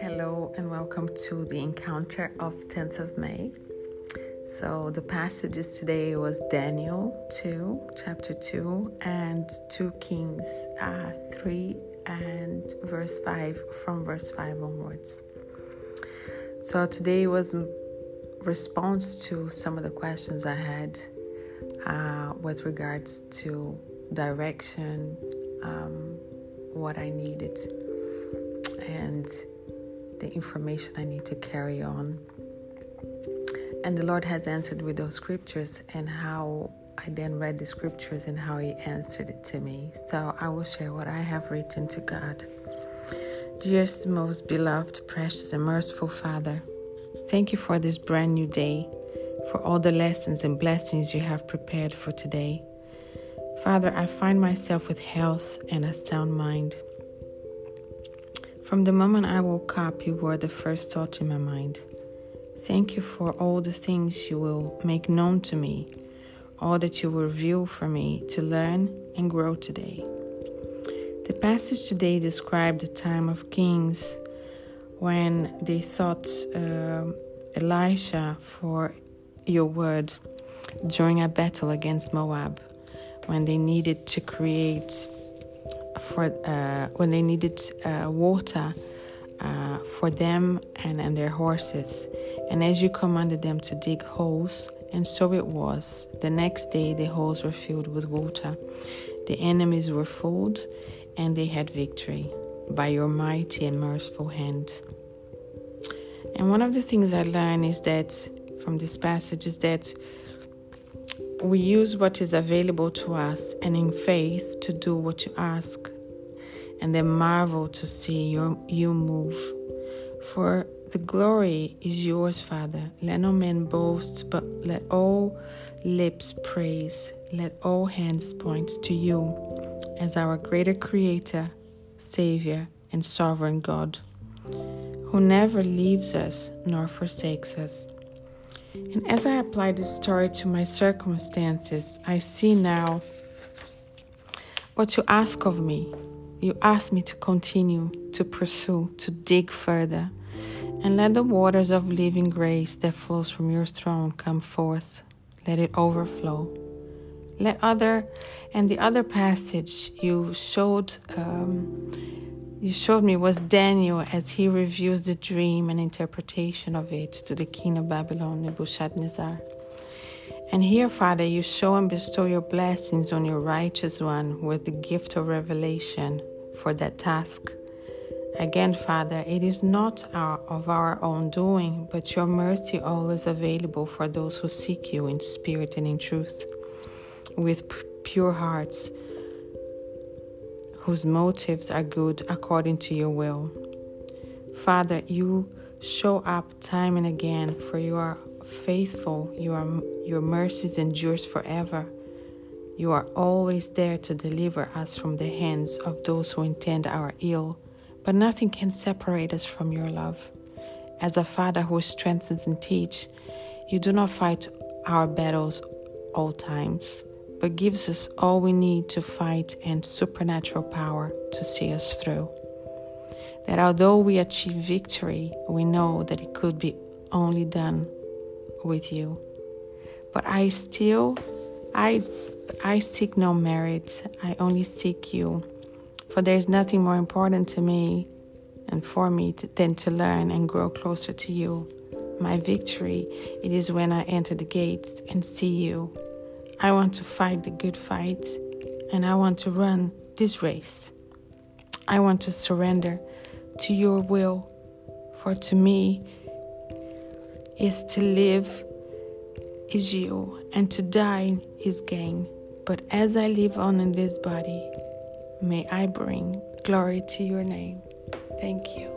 Hello, and welcome to the encounter of 10th of May. So, the passages today was Daniel 2, chapter 2, and 2 Kings uh, 3 and verse 5 from verse 5 onwards. So, today was response to some of the questions I had uh, with regards to direction, um, what I needed, and the information I need to carry on. And the Lord has answered with those scriptures and how I then read the scriptures and how He answered it to me. So I will share what I have written to God. Dearest, most beloved, precious, and merciful Father, thank you for this brand new day, for all the lessons and blessings you have prepared for today. Father, I find myself with health and a sound mind. From the moment I woke up, you were the first thought in my mind. Thank you for all the things you will make known to me, all that you will reveal for me to learn and grow today. The passage today described the time of kings when they sought uh, Elisha for your word during a battle against Moab, when they needed to create for uh, when they needed uh, water uh, for them and, and their horses. And as you commanded them to dig holes, and so it was. The next day, the holes were filled with water. The enemies were fooled, and they had victory by your mighty and merciful hand. And one of the things I learned is that from this passage is that we use what is available to us and in faith to do what you ask, and then marvel to see your, you move. For the glory is yours, Father. Let no man boast, but let all lips praise. Let all hands point to you as our greater Creator, Savior, and Sovereign God, who never leaves us nor forsakes us. And as I apply this story to my circumstances, I see now what you ask of me. You ask me to continue, to pursue, to dig further, and let the waters of living grace that flows from your throne come forth. Let it overflow. Let other, and the other passage you showed um, you showed me was Daniel as he reviews the dream and interpretation of it to the king of Babylon, Nebuchadnezzar. And here, Father, you show and bestow your blessings on your righteous one with the gift of revelation for that task. Again, Father, it is not our, of our own doing, but your mercy always available for those who seek you in spirit and in truth, with pure hearts whose motives are good according to your will. Father, you show up time and again, for you are faithful, you are, your mercies endures forever. You are always there to deliver us from the hands of those who intend our ill, but nothing can separate us from your love. As a father who strengthens and teaches, you do not fight our battles all times but gives us all we need to fight and supernatural power to see us through. That although we achieve victory, we know that it could be only done with you. But I still, I, I seek no merit. I only seek you. For there is nothing more important to me and for me to, than to learn and grow closer to you. My victory, it is when I enter the gates and see you I want to fight the good fight and I want to run this race. I want to surrender to your will, for to me is to live is you and to die is gain. But as I live on in this body, may I bring glory to your name. Thank you.